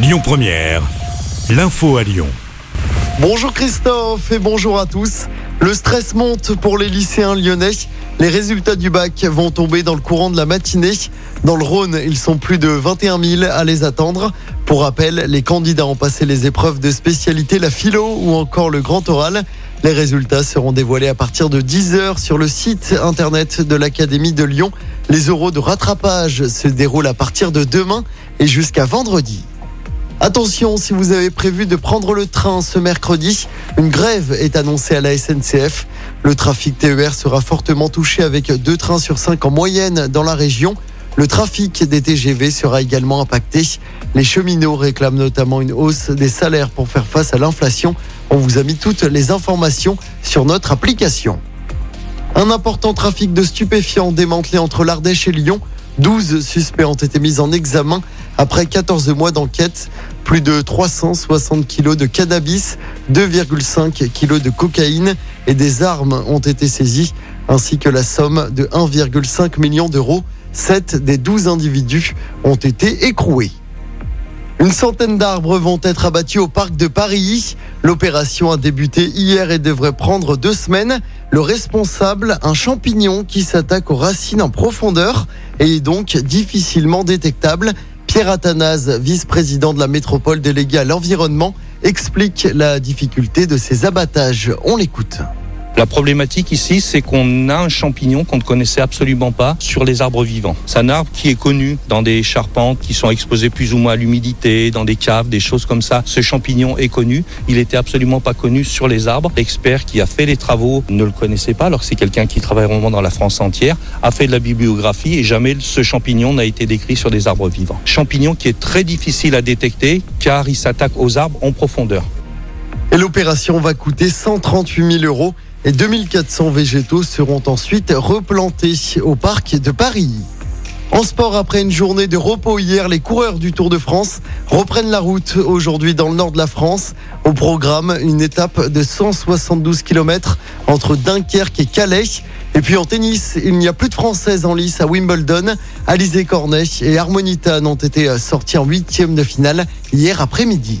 Lyon Première, l'info à Lyon. Bonjour Christophe et bonjour à tous. Le stress monte pour les lycéens lyonnais. Les résultats du bac vont tomber dans le courant de la matinée. Dans le Rhône, ils sont plus de 21 000 à les attendre. Pour rappel, les candidats ont passé les épreuves de spécialité, la philo ou encore le grand oral. Les résultats seront dévoilés à partir de 10h sur le site internet de l'Académie de Lyon. Les euros de rattrapage se déroulent à partir de demain et jusqu'à vendredi. Attention, si vous avez prévu de prendre le train ce mercredi, une grève est annoncée à la SNCF. Le trafic TER sera fortement touché avec deux trains sur cinq en moyenne dans la région. Le trafic des TGV sera également impacté. Les cheminots réclament notamment une hausse des salaires pour faire face à l'inflation. On vous a mis toutes les informations sur notre application. Un important trafic de stupéfiants démantelé entre l'Ardèche et Lyon. 12 suspects ont été mis en examen après 14 mois d'enquête. Plus de 360 kilos de cannabis, 2,5 kilos de cocaïne et des armes ont été saisies, ainsi que la somme de 1,5 million d'euros. 7 des 12 individus ont été écroués. Une centaine d'arbres vont être abattus au parc de Paris. L'opération a débuté hier et devrait prendre deux semaines. Le responsable, un champignon qui s'attaque aux racines en profondeur et est donc difficilement détectable. Pierre Athanase, vice-président de la métropole déléguée à l'environnement, explique la difficulté de ces abattages. On l'écoute. La problématique ici, c'est qu'on a un champignon qu'on ne connaissait absolument pas sur les arbres vivants. C'est un arbre qui est connu dans des charpentes qui sont exposées plus ou moins à l'humidité, dans des caves, des choses comme ça. Ce champignon est connu. Il était absolument pas connu sur les arbres. L'expert qui a fait les travaux ne le connaissait pas, alors que c'est quelqu'un qui travaille vraiment dans la France entière, a fait de la bibliographie et jamais ce champignon n'a été décrit sur des arbres vivants. Champignon qui est très difficile à détecter car il s'attaque aux arbres en profondeur. Et l'opération va coûter 138 000 euros et 2400 végétaux seront ensuite replantés au parc de Paris. En sport, après une journée de repos hier, les coureurs du Tour de France reprennent la route aujourd'hui dans le nord de la France. Au programme, une étape de 172 km entre Dunkerque et Calais. Et puis en tennis, il n'y a plus de Françaises en lice à Wimbledon. Alizé Cornet et Harmonita ont été sortis en huitième de finale hier après-midi.